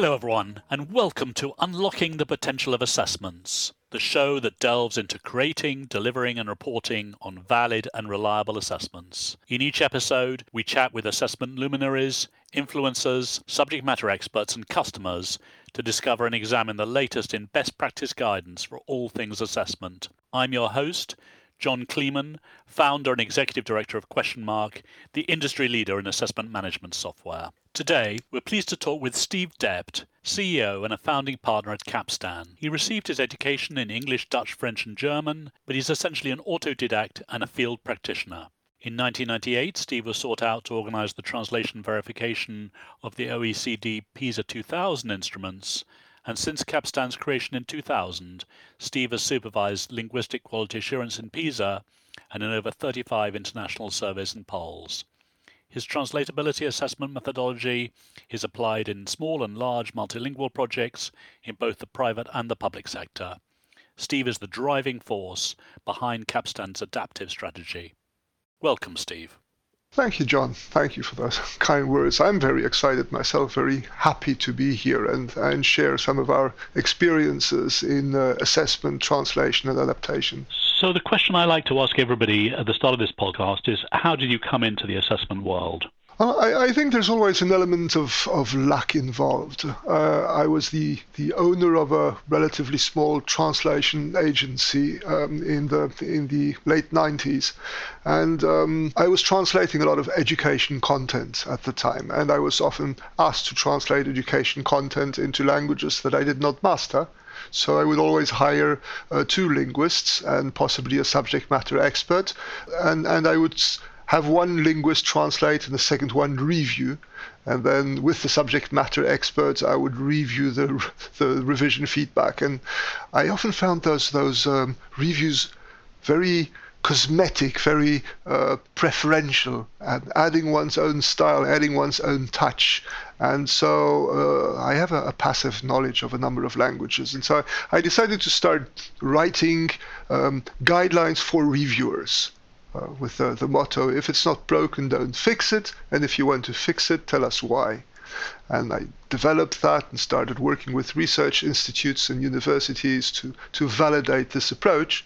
Hello, everyone, and welcome to Unlocking the Potential of Assessments, the show that delves into creating, delivering, and reporting on valid and reliable assessments. In each episode, we chat with assessment luminaries, influencers, subject matter experts, and customers to discover and examine the latest in best practice guidance for all things assessment. I'm your host, John Kleeman, founder and executive director of Questionmark, the industry leader in assessment management software. Today, we're pleased to talk with Steve Dept, CEO and a founding partner at Capstan. He received his education in English, Dutch, French, and German, but he's essentially an autodidact and a field practitioner. In 1998, Steve was sought out to organize the translation verification of the OECD PISA 2000 instruments and since Capstan's creation in 2000, Steve has supervised linguistic quality assurance in PISA and in over 35 international surveys and polls. His translatability assessment methodology is applied in small and large multilingual projects in both the private and the public sector. Steve is the driving force behind Capstan's adaptive strategy. Welcome, Steve. Thank you, John. Thank you for those kind words. I'm very excited myself, very happy to be here and, and share some of our experiences in uh, assessment, translation, and adaptation. So, the question I like to ask everybody at the start of this podcast is how did you come into the assessment world? I, I, think there's always an element of, of luck involved. Uh, I was the, the owner of a relatively small translation agency um, in the in the late 90s, and um, I was translating a lot of education content at the time, and I was often asked to translate education content into languages that I did not master. So I would always hire uh, two linguists and possibly a subject matter expert, and and I would have one linguist translate and the second one review. And then with the subject matter experts, I would review the the revision feedback. And I often found those those um, reviews very cosmetic, very uh, preferential, and adding one's own style, adding one's own touch. And so uh, I have a, a, passive knowledge of a number of languages. And so I decided to start writing um, guidelines for reviewers uh, with the, the motto if it's not broken, don't fix it, and if you want to fix it, tell us why. And I developed that and started working with research institutes and universities to, to validate this approach.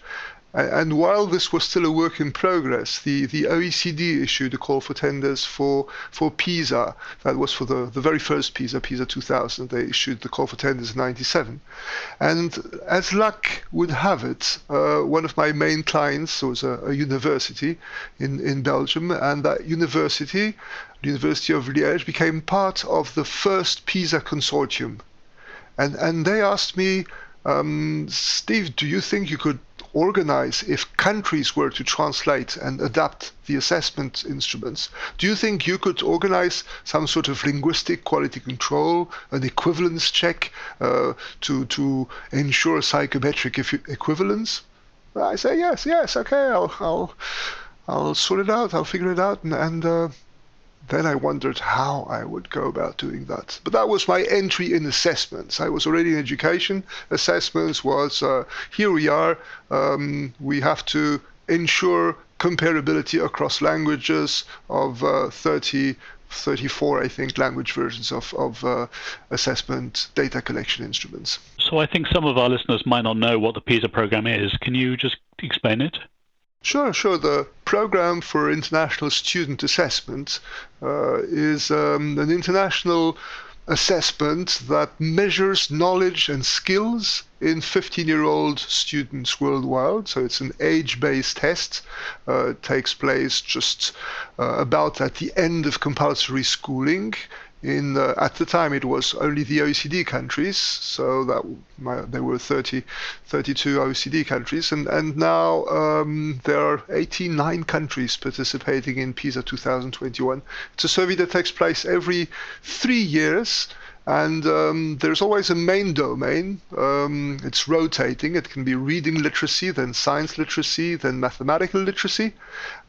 And while this was still a work in progress, the, the OECD issued a call for tenders for, for PISA. That was for the, the very first PISA, PISA 2000. They issued the call for tenders in 97. And as luck would have it, uh, one of my main clients was a, a, university in, in Belgium, and that university, the University of Liège, became part of the first PISA consortium. And, and they asked me, um, Steve, do you think you could organize if countries were to translate and adapt the assessment instruments? Do you think you could organize some sort of linguistic quality control, an equivalence check uh, to, to ensure psychometric equivalence? I say yes, yes, okay, I'll, I'll, I'll sort it out, I'll figure it out, and, and uh, then I wondered how I would go about doing that. But that was my entry in assessments. I was already in education. Assessments was uh, here we are. Um, we have to ensure comparability across languages of uh, 30, 34, I think, language versions of, of uh, assessment data collection instruments. So I think some of our listeners might not know what the PISA program is. Can you just explain it? Sure, sure. The Program for International Student Assessment uh, is um, an international assessment that measures knowledge and skills in 15 year old students worldwide. So it's an age based test. Uh, it takes place just uh, about at the end of compulsory schooling in uh, at the time it was only the OECD countries, so that my, there were 30, 32 OECD countries, and and now um, there are 89 countries participating in PISA 2021. It's a survey that takes place every three years and um, there's always a main domain. Um, it's rotating. It can be reading literacy, then science literacy, then mathematical literacy.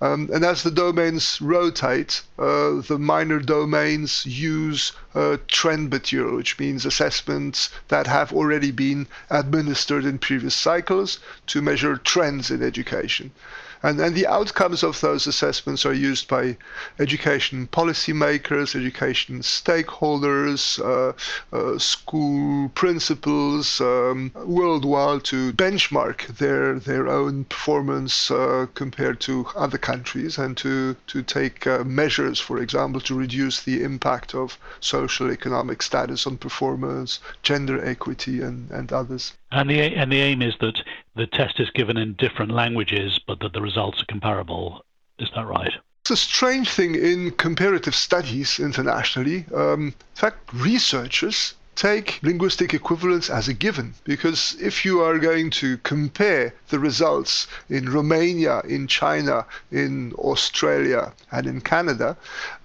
Um, and as the domains rotate, uh, the minor domains use uh, trend material, which means assessments that have already been administered in previous cycles to measure trends in education. And, and the outcomes of those assessments are used by education policymakers, education stakeholders, uh, uh, school principals um, worldwide to benchmark their their own performance uh, compared to other countries and to to take uh, measures, for example, to reduce the impact of social economic status on performance, gender equity, and, and others. And the and the aim is that the test is given in different languages, but that the results are comparable. Is that right? It's a strange thing in comparative studies internationally. Um, in fact, researchers take linguistic equivalence as a given because if you are going to compare the results in Romania, in China, in Australia, and in Canada,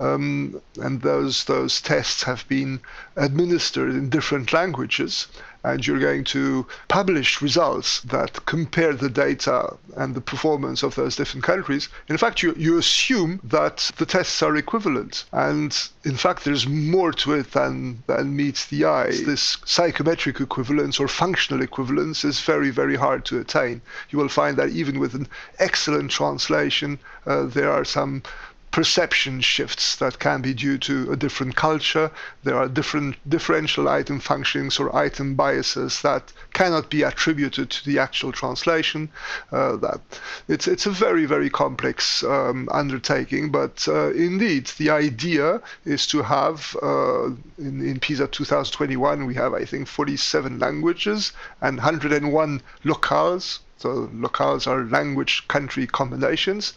um, and those those tests have been administered in different languages, and you're going to publish results that compare the data and the performance of those different countries, in fact, you, you assume that the tests are equivalent. And in fact, there's more to it than, than meets the eye. This psychometric equivalence or functional equivalence is very, very hard to attain. You will find that even with an excellent translation, uh, there are some perception shifts that can be due to a different culture. There are different differential item functionings or item biases that cannot be attributed to the actual translation. Uh, that it's it's a very very complex um, undertaking, but uh, indeed the idea is to have uh, in in PISA 2021 we have I think 47 languages and 101 locales so locales are language country combinations,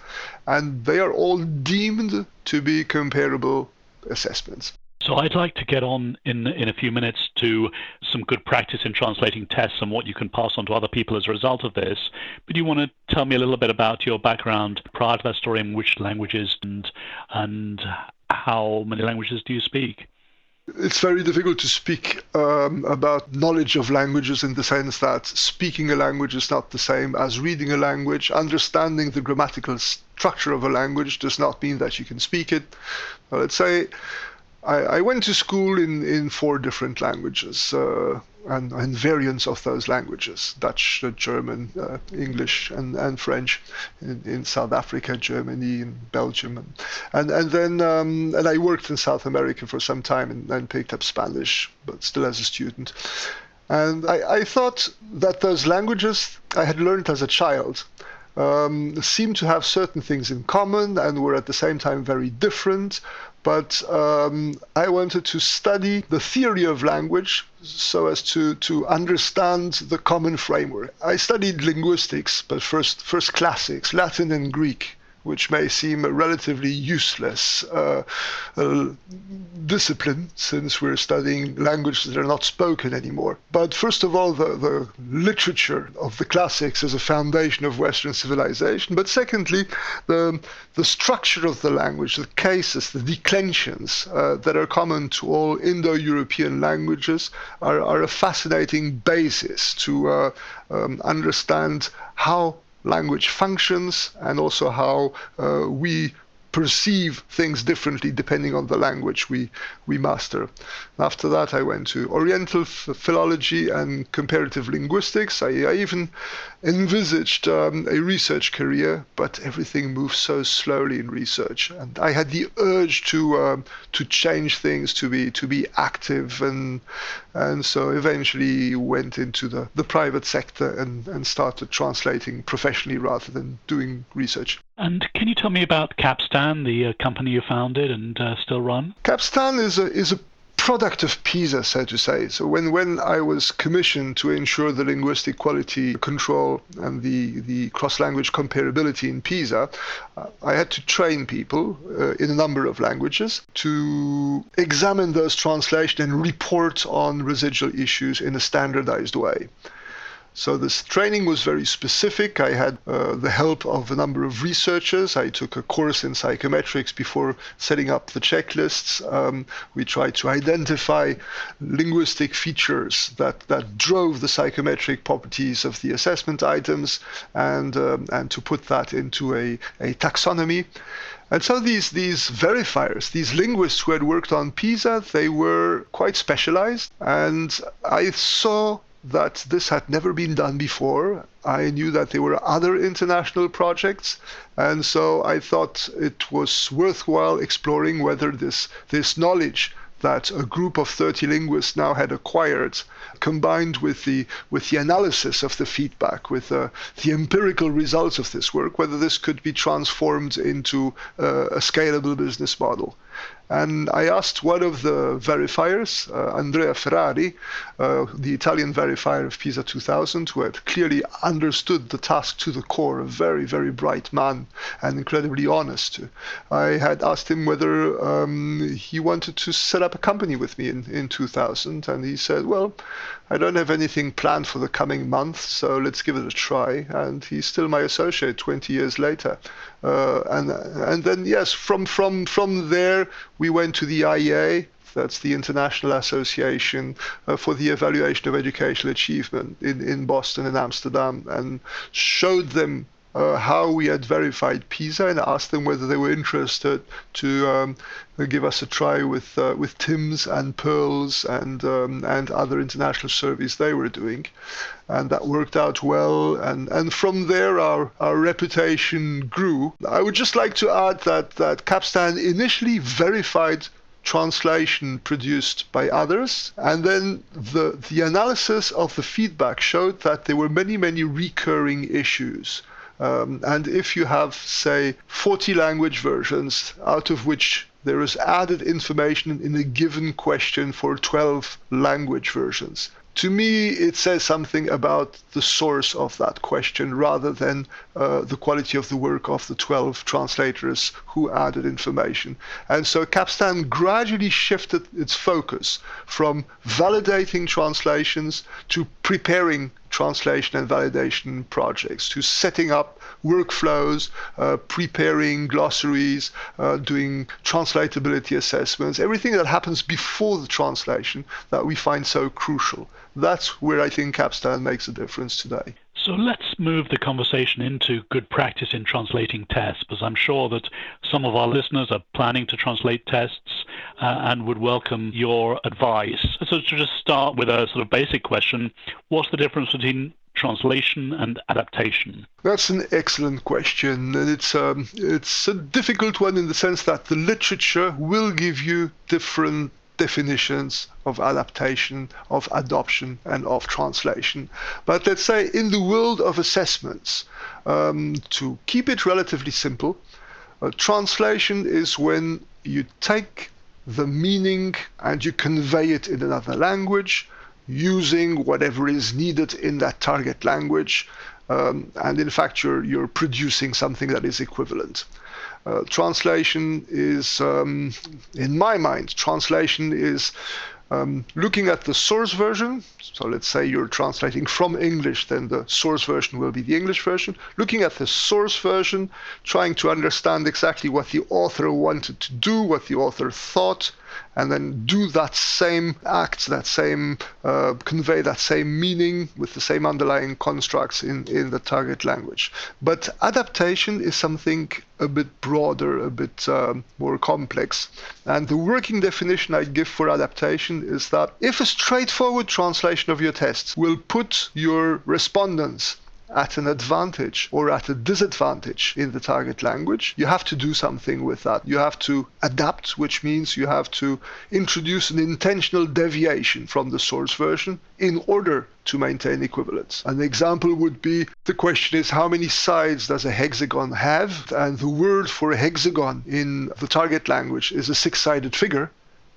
and they are all deemed to be comparable assessments. So I'd like to get on in in a few minutes to some good practice in translating tests and what you can pass on to other people as a result of this. But you want to tell me a little bit about your background prior to that story in which languages and and how many languages do you speak? It's very difficult to speak um, about knowledge of languages in the sense that speaking a language is not the same as reading a language. Understanding the grammatical structure of a language does not mean that you can speak it. let's say I, I, went to school in, in four different languages. Uh, and, and variants of those languages Dutch, uh, German, uh, English, and, and French in, in South Africa, Germany, and Belgium. And, and, then um, and I worked in South America for some time and, and picked up Spanish, but still as a student. And I, I thought that those languages I had learned as a child um, seemed to have certain things in common and were at the same time very different, but um, I wanted to study the theory of language so as to, to understand the common framework. I studied linguistics, but first, first classics, Latin and Greek which may seem a relatively useless uh, uh, discipline since we're studying languages that are not spoken anymore. But first of all, the, the literature of the classics is a foundation of Western civilization. But secondly, the, the structure of the language, the cases, the declensions uh, that are common to all Indo European languages are, are a fascinating basis to uh, um, understand how language functions and also how uh, we perceive things differently depending on the language we, we master. After that, I went to Oriental philology and comparative linguistics. I, I even envisaged um, a research career, but everything moves so slowly in research, and I had the urge to um, to change things, to be to be active, and and so eventually went into the, the private sector and, and started translating professionally rather than doing research. And can you tell me about Capstan, the uh, company you founded and uh, still run? Capstan is a is a product of PISA, so to say. So when, when I was commissioned to ensure the linguistic quality control and the, the cross-language comparability in PISA, uh, I had to train people uh, in a number of languages to examine those translations and report on residual issues in a standardized way. So this training was very specific. I had uh, the help of a number of researchers. I took a course in psychometrics before setting up the checklists. Um, we tried to identify linguistic features that, that drove the psychometric properties of the assessment items and, um, and to put that into a, a taxonomy. And so these, these verifiers, these linguists who had worked on PISA, they were quite specialized. And I saw that this had never been done before. I knew that there were other international projects, and so I thought it was worthwhile exploring whether this, this knowledge that a group of 30 linguists now had acquired, combined with the with the analysis of the feedback, with uh, the empirical results of this work, whether this could be transformed into uh, a scalable business model. And I asked one of the verifiers, uh, Andrea Ferrari, uh, the Italian verifier of PISA 2000, who had clearly understood the task to the core, a very, very bright man and incredibly honest. I had asked him whether um, he wanted to set up a company with me in, in 2000, and he said, Well, I don't have anything planned for the coming month, so let's give it a try. And he's still my associate 20 years later. Uh, and and then yes, from from from there we went to the IEA. That's the International Association uh, for the Evaluation of Educational Achievement in, in Boston and Amsterdam, and showed them uh, how we had verified PISA and asked them whether they were interested to um, give us a try with uh, with TIMSS and PIRLS and um, and other international surveys they were doing, and that worked out well. And and from there our our reputation grew. I would just like to add that that Capstan initially verified translation produced by others. And then the, the analysis of the feedback showed that there were many, many recurring issues. Um, and if you have, say, 40 language versions, out of which there is added information in a given question for 12 language versions, to me, it says something about the source of that question rather than uh, the quality of the work of the 12 translators who added information. And so Capstan gradually shifted its focus from validating translations to preparing translation and validation projects, to setting up workflows, uh, preparing glossaries, uh, doing translatability assessments, everything that happens before the translation that we find so crucial. That's where I think Capstan makes a difference today. So let's move the conversation into good practice in translating tests, because I'm sure that some of our listeners are planning to translate tests uh, and would welcome your advice. So to just start with a sort of basic question, what's the difference between translation and adaptation? That's an excellent question, and it's um, it's a difficult one in the sense that the literature will give you different definitions of adaptation, of adoption, and of translation. But let's say in the world of assessments, um, to keep it relatively simple, uh, translation is when you take the meaning and you convey it in another language using whatever is needed in that target language. Um, and in fact, you're, you're producing something that is equivalent. Uh, translation is, um, in my mind, translation is um, looking at the source version. So let's say you're translating from English, then the source version will be the English version. Looking at the source version, trying to understand exactly what the author wanted to do, what the author thought, and then do that same act, that same uh, convey that same meaning with the same underlying constructs in, in the target language. But adaptation is something a bit broader, a bit um, more complex. And the working definition I give for adaptation is that if a straightforward translation of your tests will put your respondents at an advantage or at a disadvantage in the target language, you have to do something with that. You have to adapt, which means you have to introduce an intentional deviation from the source version in order to maintain equivalence. An example would be the question is how many sides does a hexagon have? And the word for a hexagon in the target language is a six sided figure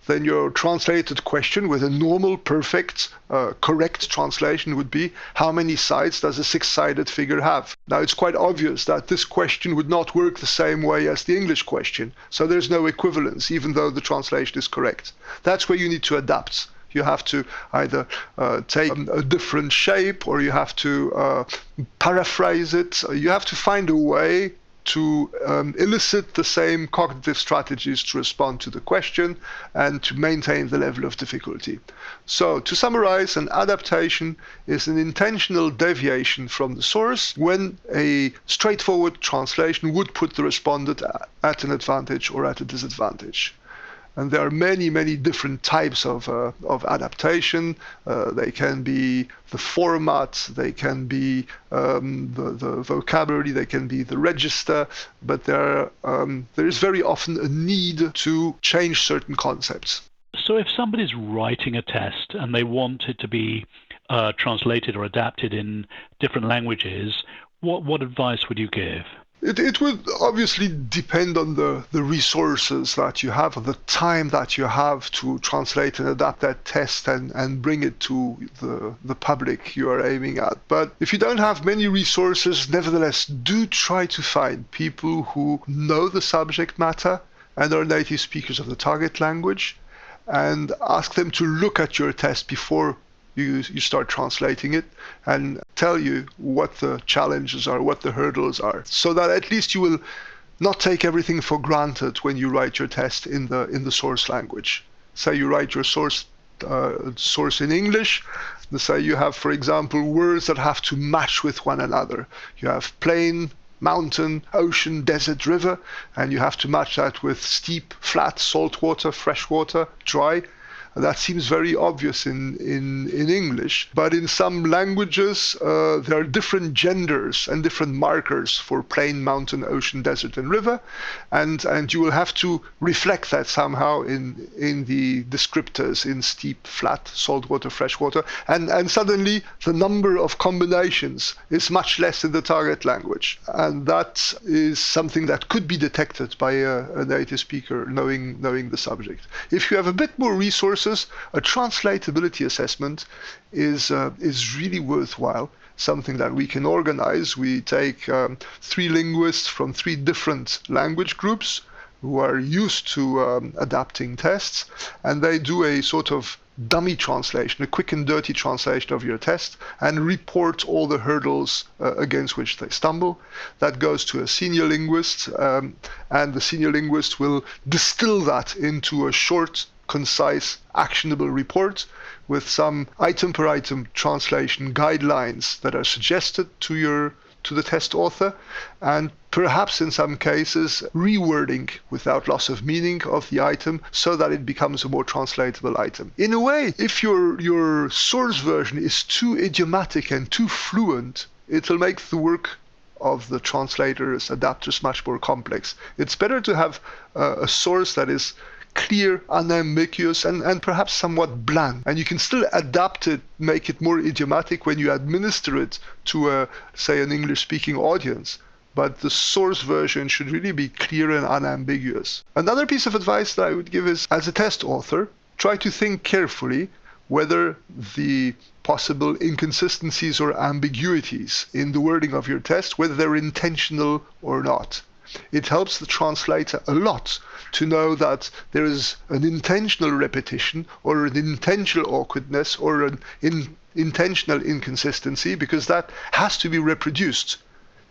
then your translated question with a normal, perfect, uh, correct translation would be how many sides does a six sided figure have? Now, it's quite obvious that this question would not work the same way as the English question, so there's no equivalence, even though the translation is correct. That's where you need to adapt. You have to either uh, take a different shape or you have to uh, paraphrase it. You have to find a way to um, elicit the same cognitive strategies to respond to the question and to maintain the level of difficulty. So, to summarize, an adaptation is an intentional deviation from the source when a straightforward translation would put the respondent at an advantage or at a disadvantage. And there are many, many different types of, uh, of adaptation. Uh, they can be the format, they can be um, the, the vocabulary, they can be the register, but there, um, there is very often a need to change certain concepts. So if somebody's writing a test and they want it to be uh, translated or adapted in different languages, what, what advice would you give? It, it would obviously depend on the, the resources that you have, the time that you have to translate and adapt that test and, and bring it to the, the public you are aiming at. But if you don't have many resources, nevertheless, do try to find people who know the subject matter and are native speakers of the target language and ask them to look at your test before you, you start translating it and tell you what the challenges are, what the hurdles are, so that at least you will not take everything for granted when you write your test in the in the source language. Say you write your source uh, source in English. Say you have, for example, words that have to match with one another. You have plain, mountain, ocean, desert, river, and you have to match that with steep, flat, salt water, fresh water, dry. That seems very obvious in, in, in English, but in some languages uh, there are different genders and different markers for plain, mountain, ocean, desert, and river, and, and you will have to reflect that somehow in, in the descriptors in steep, flat, saltwater, freshwater, and, and suddenly the number of combinations is much less in the target language, and that is something that could be detected by a, a native speaker knowing, knowing the subject. If you have a bit more resources, a translatability assessment is, uh, is really worthwhile something that we can organize. We take um, three linguists from three different language groups who are used to um, adapting tests, and they do a sort of dummy translation, a quick and dirty translation of your test, and report all the hurdles uh, against which they stumble. That goes to a senior linguist, um, and the senior linguist will distill that into a short concise, actionable report with some item per item translation guidelines that are suggested to your to the test author and perhaps in some cases rewording without loss of meaning of the item so that it becomes a more translatable item. In a way, if your your source version is too idiomatic and too fluent, it'll make the work of the translators, adapters much more complex. It's better to have uh, a source that is clear, unambiguous, and, and perhaps somewhat bland. And you can still adapt it, make it more idiomatic when you administer it to, a, say, an English speaking audience. But the source version should really be clear and unambiguous. Another piece of advice that I would give is as a test author, try to think carefully whether the possible inconsistencies or ambiguities in the wording of your test, whether they're intentional or not. It helps the translator a lot to know that there is an intentional repetition or an intentional awkwardness or an in, intentional inconsistency because that has to be reproduced.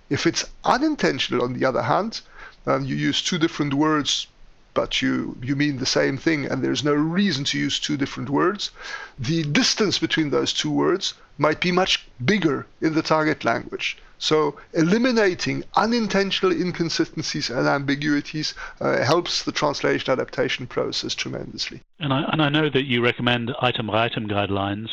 If it's unintentional, on the other hand, and you use two different words but you, you mean the same thing and there's no reason to use two different words, the distance between those two words might be much bigger in the target language. So eliminating unintentional inconsistencies and ambiguities uh, helps the translation adaptation process tremendously. And I, and I know that you recommend item by item guidelines.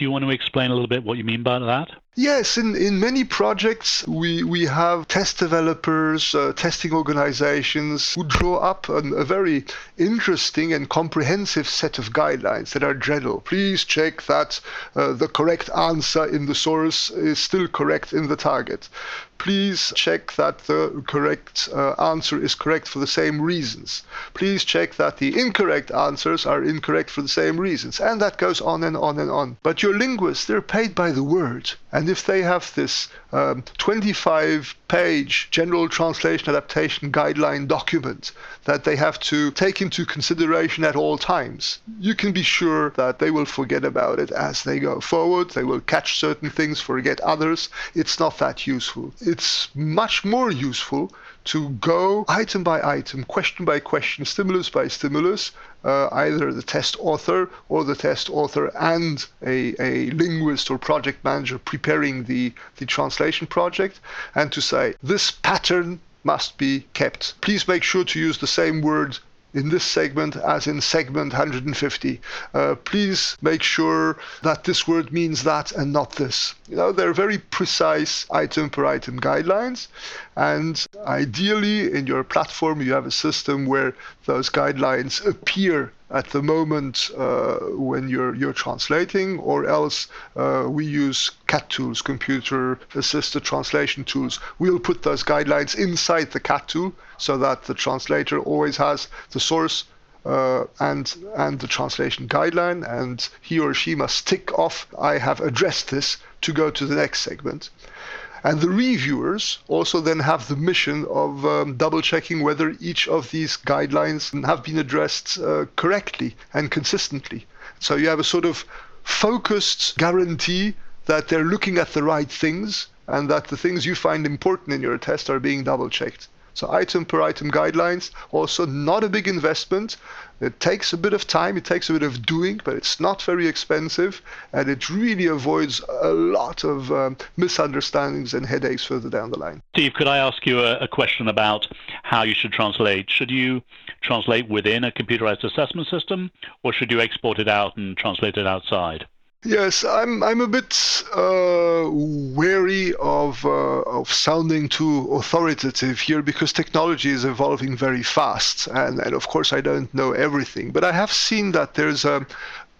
Do you want to explain a little bit what you mean by that? Yes, in, in many projects, we, we have test developers, uh, testing organizations who draw up an, a very interesting and comprehensive set of guidelines that are general. Please check that uh, the correct answer in the source is still correct in the target please check that the correct uh, answer is correct for the same reasons. Please check that the incorrect answers are incorrect for the same reasons. And that goes on and on and on. But your linguists, they're paid by the word. And if they have this um, 25 page general translation adaptation guideline document that they have to take into consideration at all times, you can be sure that they will forget about it as they go forward. They will catch certain things, forget others. It's not that useful. It's much more useful to go item by item, question by question, stimulus by stimulus, uh, either the test author or the test author and a, a linguist or project manager preparing the, the translation project, and to say, this pattern must be kept. Please make sure to use the same word in this segment as in segment 150. Uh, please make sure that this word means that and not this. You know, they're very precise item per item guidelines. And ideally, in your platform, you have a system where those guidelines appear at the moment uh, when you're you're translating, or else uh, we use CAT tools, computer assisted translation tools. We'll put those guidelines inside the CAT tool so that the translator always has the source uh, and and the translation guideline, and he or she must tick off I have addressed this to go to the next segment. And the reviewers also then have the mission of um, double checking whether each of these guidelines have been addressed uh, correctly and consistently. So you have a sort of focused guarantee that they're looking at the right things and that the things you find important in your test are being double checked. So item per item guidelines, also not a big investment. It takes a bit of time, it takes a bit of doing, but it's not very expensive, and it really avoids a lot of um, misunderstandings and headaches further down the line. Steve, could I ask you a, a question about how you should translate? Should you translate within a computerized assessment system, or should you export it out and translate it outside? Yes, I'm. I'm a bit uh, wary of uh, of sounding too authoritative here because technology is evolving very fast, and, and of course I don't know everything. But I have seen that there's a,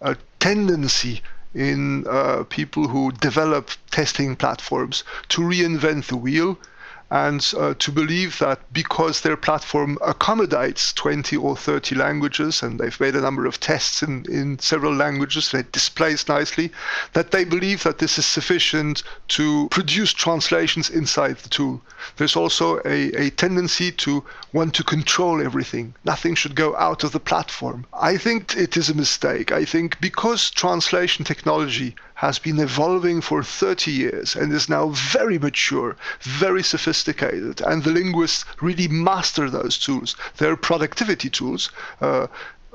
a tendency in uh, people who develop testing platforms to reinvent the wheel and uh, to believe that because their platform accommodates 20 or 30 languages and they've made a number of tests in, in several languages and it displays nicely, that they believe that this is sufficient to produce translations inside the tool. There's also a, a tendency to want to control everything. Nothing should go out of the platform. I think it is a mistake. I think because translation technology has been evolving for 30 years and is now very mature, very sophisticated, and the linguists really master those tools. They're productivity tools. Uh,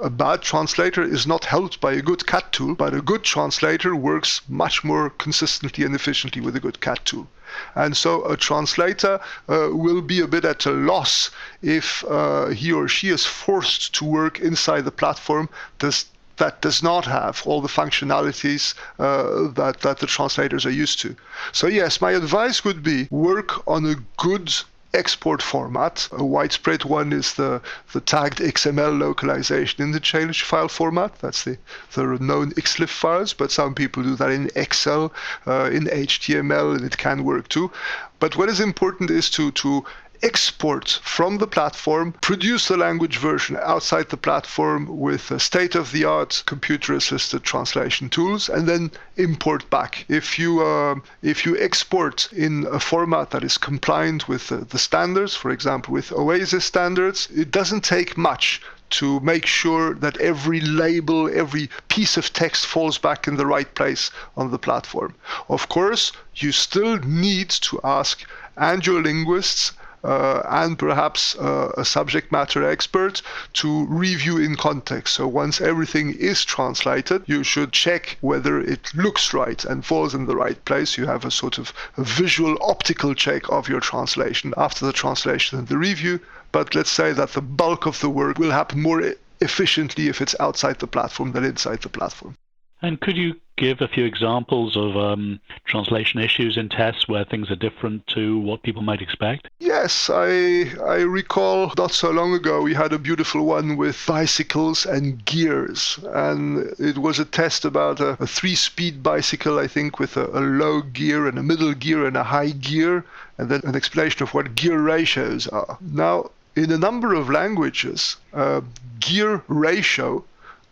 a bad translator is not helped by a good cat tool, but a good translator works much more consistently and efficiently with a good cat tool. And so a translator uh, will be a bit at a loss if uh, he or she is forced to work inside the platform does, that does not have all the functionalities uh, that, that the translators are used to. So yes, my advice would be work on a good export format. A widespread one is the, the tagged XML localization Interchange file format. That's the, the known XLIFF files, but some people do that in Excel, uh, in HTML, and it can work too. But what is important is to, to export from the platform, produce the language version outside the platform with state of the art computer assisted translation tools, and then import back. If you, uh, if you export in a format that is compliant with uh, the standards, for example, with OASIS standards, it doesn't take much to make sure that every label, every piece of text falls back in the right place on the platform. Of course, you still need to ask angiolinguists uh, and perhaps uh, a subject matter expert to review in context. So once everything is translated, you should check whether it looks right and falls in the right place. You have a sort of a visual optical check of your translation after the translation and the review. But let's say that the bulk of the work will happen more efficiently if it's outside the platform than inside the platform. And could you give a few examples of um, translation issues in tests where things are different to what people might expect? Yes, I I recall not so long ago we had a beautiful one with bicycles and gears, and it was a test about a, a three-speed bicycle, I think, with a, a low gear and a middle gear and a high gear, and then an explanation of what gear ratios are. Now, in a number of languages, uh, gear ratio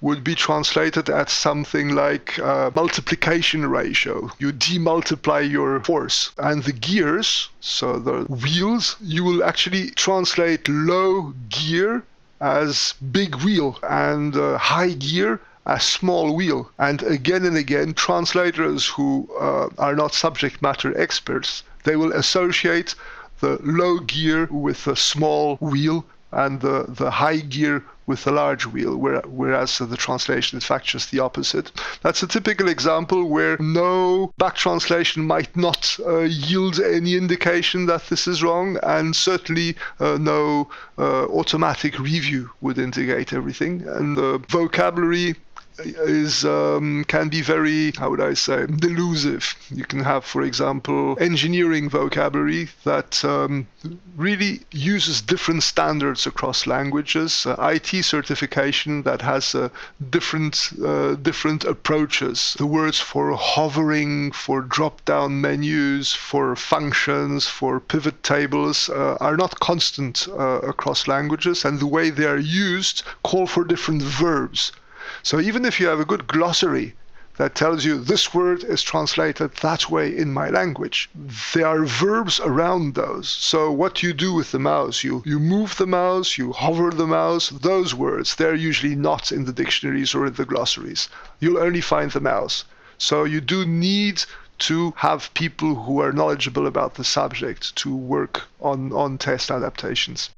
would be translated as something like multiplication ratio. You demultiply your force. And the gears, so the wheels, you will actually translate low gear as big wheel and uh, high gear as small wheel. And again and again, translators who uh, are not subject matter experts, they will associate the low gear with a small wheel and the, the high gear with the large wheel, whereas the translation in fact just the opposite. That's a typical example where no back translation might not uh, yield any indication that this is wrong, and certainly uh, no uh, automatic review would indicate everything. And the vocabulary is um, can be very how would I say delusive. You can have, for example, engineering vocabulary that um, really uses different standards across languages. Uh, IT certification that has uh, different uh, different approaches. The words for hovering, for drop-down menus, for functions, for pivot tables uh, are not constant uh, across languages, and the way they are used call for different verbs. So even if you have a good glossary that tells you this word is translated that way in my language. There are verbs around those. So what you do with the mouse, you, you move the mouse, you hover the mouse, those words, they're usually not in the dictionaries or in the glossaries. You'll only find the mouse. So you do need to have people who are knowledgeable about the subject to work on, on test adaptations.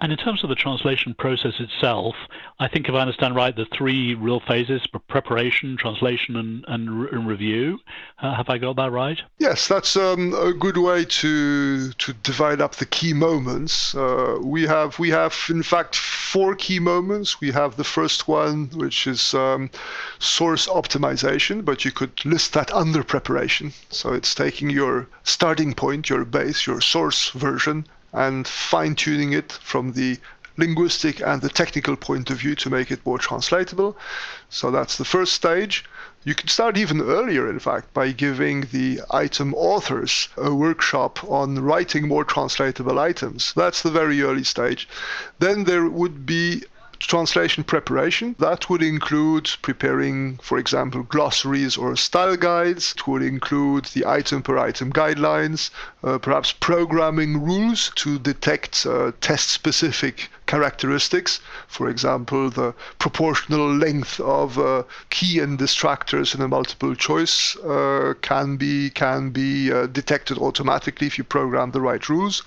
And in terms of the translation process itself, I think if I understand right, the three real phases: preparation, translation, and, and, and review. Uh, have I got that right? Yes, that's um, a good way to to divide up the key moments. Uh, we have we have in fact four key moments. We have the first one, which is um, source optimization, but you could list that under preparation. So it's taking your starting point, your base, your source version, and fine tuning it from the linguistic and the technical point of view to make it more translatable. So that's the first stage. You can start even earlier, in fact, by giving the item authors a workshop on writing more translatable items. That's the very early stage. Then there would be translation preparation. That would include preparing, for example, glossaries or style guides. It would include the item per item guidelines, uh, perhaps programming rules to detect uh, test specific characteristics. For example, the proportional length of uh, key and distractors in a multiple choice uh, can be can be uh, detected automatically if you program the right rules.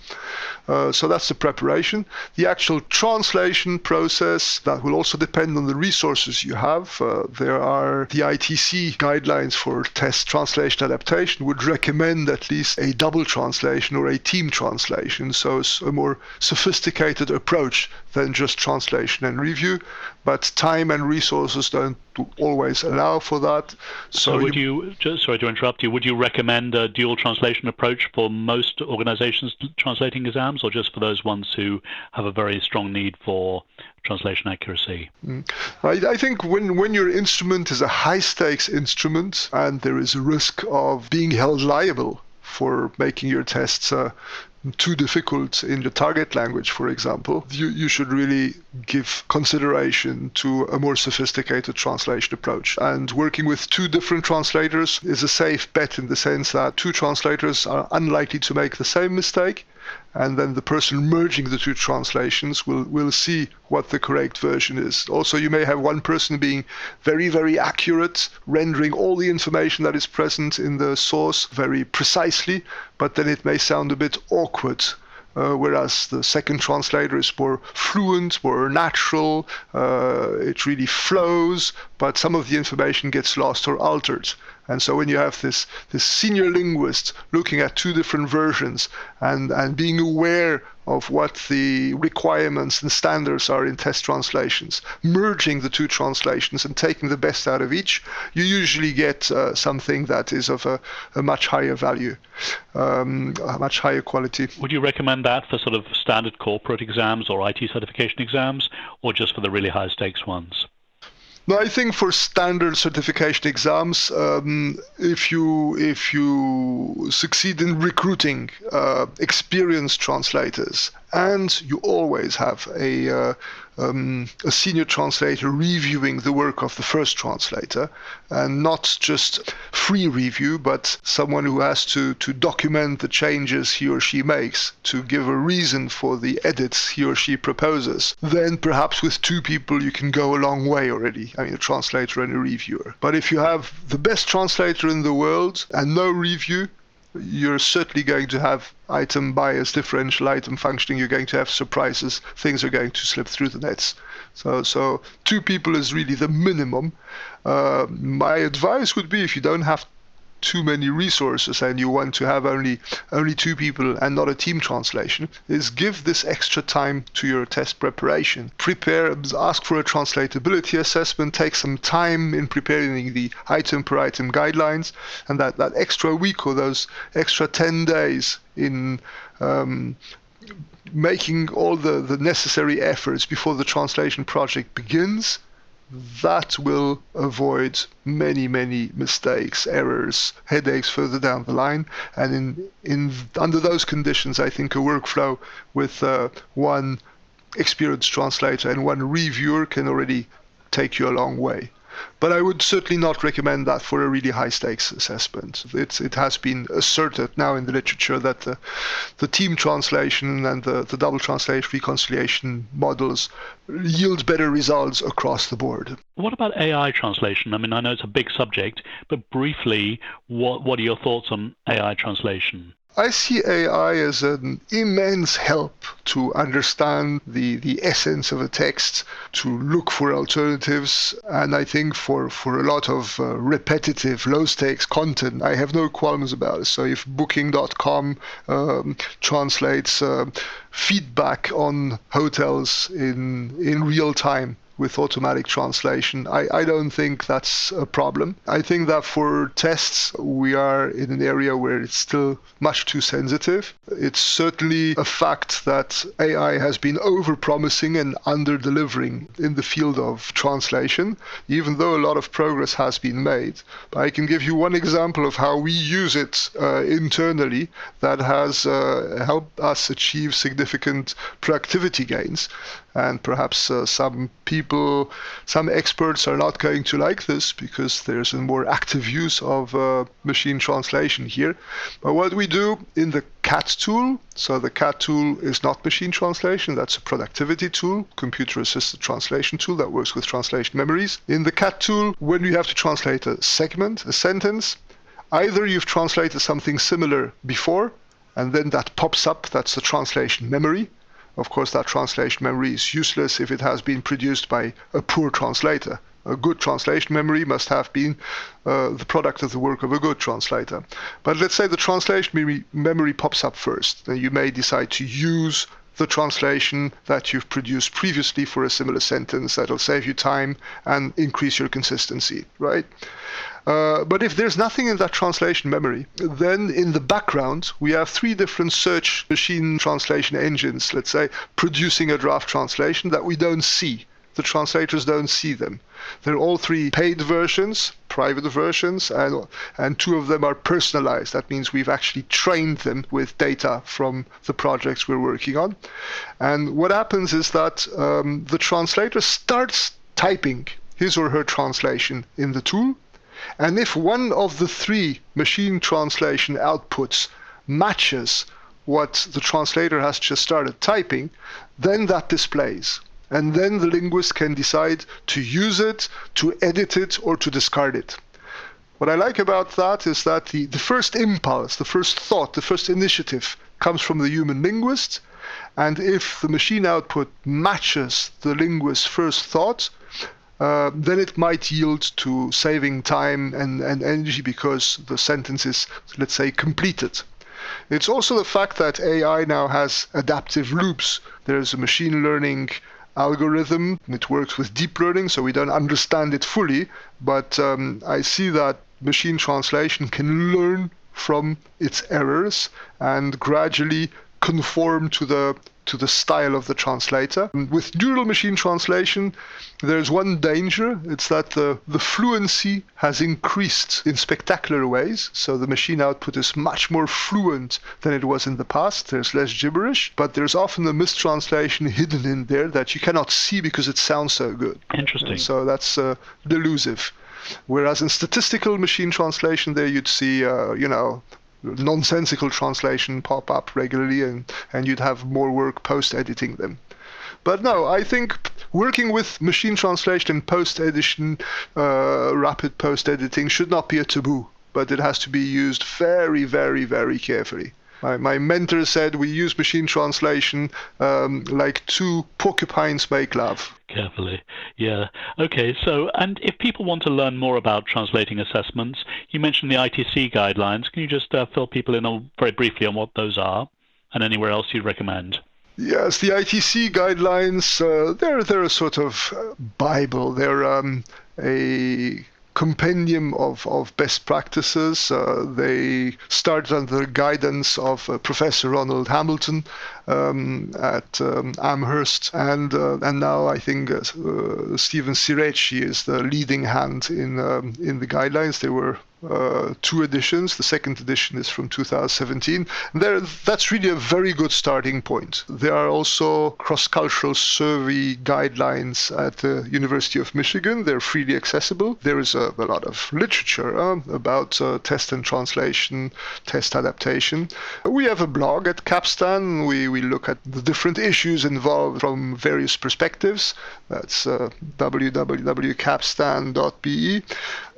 Uh, so that's the preparation. The actual translation process that will also depend on the resources you have. Uh, there are the ITC guidelines for test translation adaptation would recommend at least a double translation or a team translation. So it's a more sophisticated approach than just translation and review. But time and resources don't always allow for that. So, so would you, you, sorry to interrupt you, would you recommend a dual translation approach for most organizations translating exams or just for those ones who have a very strong need for translation accuracy? Mm. I, I, think when, when your instrument is a high stakes instrument and there is a risk of being held liable for making your tests uh, too difficult in the target language, for example, you, you should really give consideration to a more sophisticated translation approach. And working with two different translators is a safe bet in the sense that two translators are unlikely to make the same mistake and then the person merging the two translations will, will see what the correct version is. Also, you may have one person being very, very accurate, rendering all the information that is present in the source very precisely, but then it may sound a bit awkward uh, whereas the second translator is more fluent, more natural, uh, it really flows, but some of the information gets lost or altered. And so when you have this, this senior linguist looking at two different versions and, and being aware of what the requirements and standards are in test translations, merging the two translations and taking the best out of each, you usually get uh, something that is of a, a much higher value, um, a much higher quality. Would you recommend that for sort of standard corporate exams or IT certification exams, or just for the really high stakes ones? No, I think for standard certification exams, um, if you if you succeed in recruiting uh, experienced translators, and you always have a uh, um, a senior translator reviewing the work of the first translator, and not just free review, but someone who has to, to document the changes he or she makes, to give a reason for the edits he or she proposes. Then perhaps with two people you can go a long way already. I mean, a translator and a reviewer. But if you have the best translator in the world and no review, you're certainly going to have item bias, differential item functioning. You're going to have surprises. Things are going to slip through the nets. So, so two people is really the minimum. Uh, my advice would be if you don't have too many resources and you want to have only only two people and not a team translation is give this extra time to your test preparation. Prepare ask for a translatability assessment take some time in preparing the item per item guidelines and that that extra week or those extra 10 days in um, making all the, the necessary efforts before the translation project begins that will avoid many, many mistakes, errors, headaches further down the line. And in, in under those conditions, I think a workflow with uh, one experienced translator and one reviewer can already take you a long way. But I would certainly not recommend that for a really high stakes assessment. It's, it has been asserted now in the literature that the, the team translation and the, the double translation reconciliation models yield better results across the board. What about AI translation? I mean, I know it's a big subject, but briefly, what, what are your thoughts on AI translation? I see AI as an immense help to understand the, the essence of a text, to look for alternatives, and I think for, for a lot of uh, repetitive, low stakes content, I have no qualms about it. So if Booking.com um, translates uh, feedback on hotels in, in real time, with automatic translation. I, I don't think that's a problem. I think that for tests, we are in an area where it's still much too sensitive. It's certainly a fact that AI has been over promising and under delivering in the field of translation, even though a lot of progress has been made. But I can give you one example of how we use it uh, internally that has uh, helped us achieve significant productivity gains and perhaps uh, some people, some experts are not going to like this because there's a more active use of uh, machine translation here. But what we do in the CAT tool, so the CAT tool is not machine translation, that's a productivity tool, computer assisted translation tool that works with translation memories. In the CAT tool, when you have to translate a segment, a sentence, either you've translated something similar before, and then that pops up, that's the translation memory, of course, that translation memory is useless if it has been produced by a poor translator. A good translation memory must have been uh, the product of the work of a good translator. But let's say the translation memory, memory pops up first. Then you may decide to use the translation that you've produced previously for a similar sentence that'll save you time and increase your consistency, right? Uh, but if there's nothing in that translation memory, then in the background, we have three different search machine translation engines, let's say, producing a draft translation that we don't see. The translators don't see them. They're all three paid versions, private versions, and, and two of them are personalized. That means we've actually trained them with data from the projects we're working on. And what happens is that um, the translator starts typing his or her translation in the tool and if one of the three machine translation outputs matches what the translator has just started typing, then that displays. And then the linguist can decide to use it, to edit it, or to discard it. What I like about that is that the, the first impulse, the first thought, the first initiative comes from the human linguist. And if the machine output matches the linguist's first thought, uh, then it might yield to saving time and, and energy because the sentence is, let's say, completed. It's also the fact that AI now has adaptive loops. There's a machine learning algorithm. It works with deep learning, so we don't understand it fully. But um, I see that machine translation can learn from its errors and gradually conform to the to the style of the translator. With neural machine translation, there's one danger. It's that the, the fluency has increased in spectacular ways. So the machine output is much more fluent than it was in the past. There's less gibberish, but there's often a mistranslation hidden in there that you cannot see because it sounds so good. Interesting. so that's uh, delusive. Whereas in statistical machine translation, there you'd see, uh, you know, nonsensical translation pop up regularly and, and you'd have more work post editing them. But no, I think working with machine translation and post edition, uh, rapid post editing should not be a taboo. but it has to be used very, very, very carefully. My, my mentor said we use machine translation um, like two porcupines make love. Carefully, yeah. Okay, so, and if people want to learn more about translating assessments, you mentioned the ITC guidelines. Can you just uh, fill people in on, very briefly on what those are and anywhere else you'd recommend? Yes, the ITC guidelines, uh, they're, they're a sort of uh, Bible. They're um, a compendium of, of best practices. Uh, they started under the guidance of uh, Professor Ronald Hambleton um, at um, Amherst, and uh, and now I think uh, Stephen Sireci is the leading hand in um, in the guidelines. They were uh, two editions. The second edition is from 2017. There, that's really a very good starting point. There are also cross-cultural survey guidelines at the University of Michigan. They're freely accessible. There is a, a lot of literature uh, about uh, test and translation, test adaptation. We have a blog at Capstan. We, we look at the different issues involved from various perspectives. That's uh, www.capstan.be.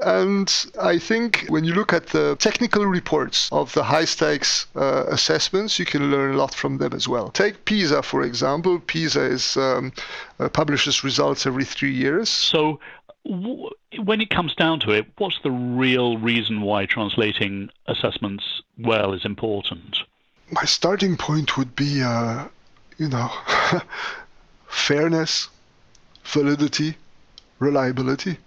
And I think when you look at the technical reports of the high stakes uh, assessments, you can learn a lot from them as well. Take PISA, for example. PISA is, um, uh, publishes results every three years. So, w- when it comes down to it, what's the real reason why translating assessments well is important? My starting point would be, uh, you know, fairness, validity, reliability.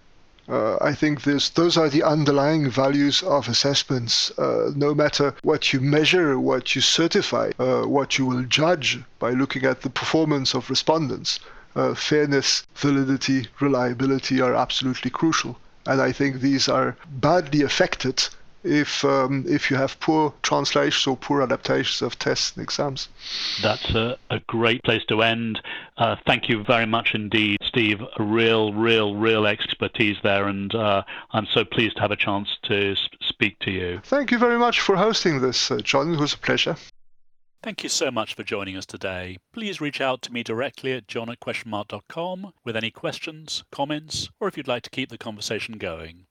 Uh, I think this, those are the underlying values of assessments. Uh, no matter what you measure, what you certify, uh, what you will judge by looking at the performance of respondents, uh, fairness, validity, reliability are absolutely crucial. And I think these are badly affected if um, if you have poor translations or poor adaptations of tests and exams. That's a, a great place to end. Uh, thank you very much indeed, Steve. A real, real, real expertise there, and uh, I'm so pleased to have a chance to speak to you. Thank you very much for hosting this, uh, John. It was a pleasure. Thank you so much for joining us today. Please reach out to me directly at john at questionmark.com with any questions, comments, or if you'd like to keep the conversation going.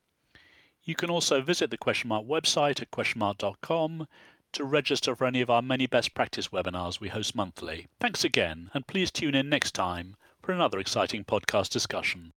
You can also visit the Questionmark website at questionmark.com to register for any of our many best practice webinars we host monthly. Thanks again, and please tune in next time for another exciting podcast discussion.